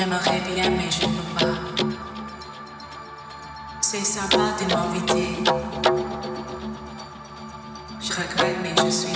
J'aimerais bien, mais je ne peux pas. C'est sympa de m'inviter. Je regrette, mais je suis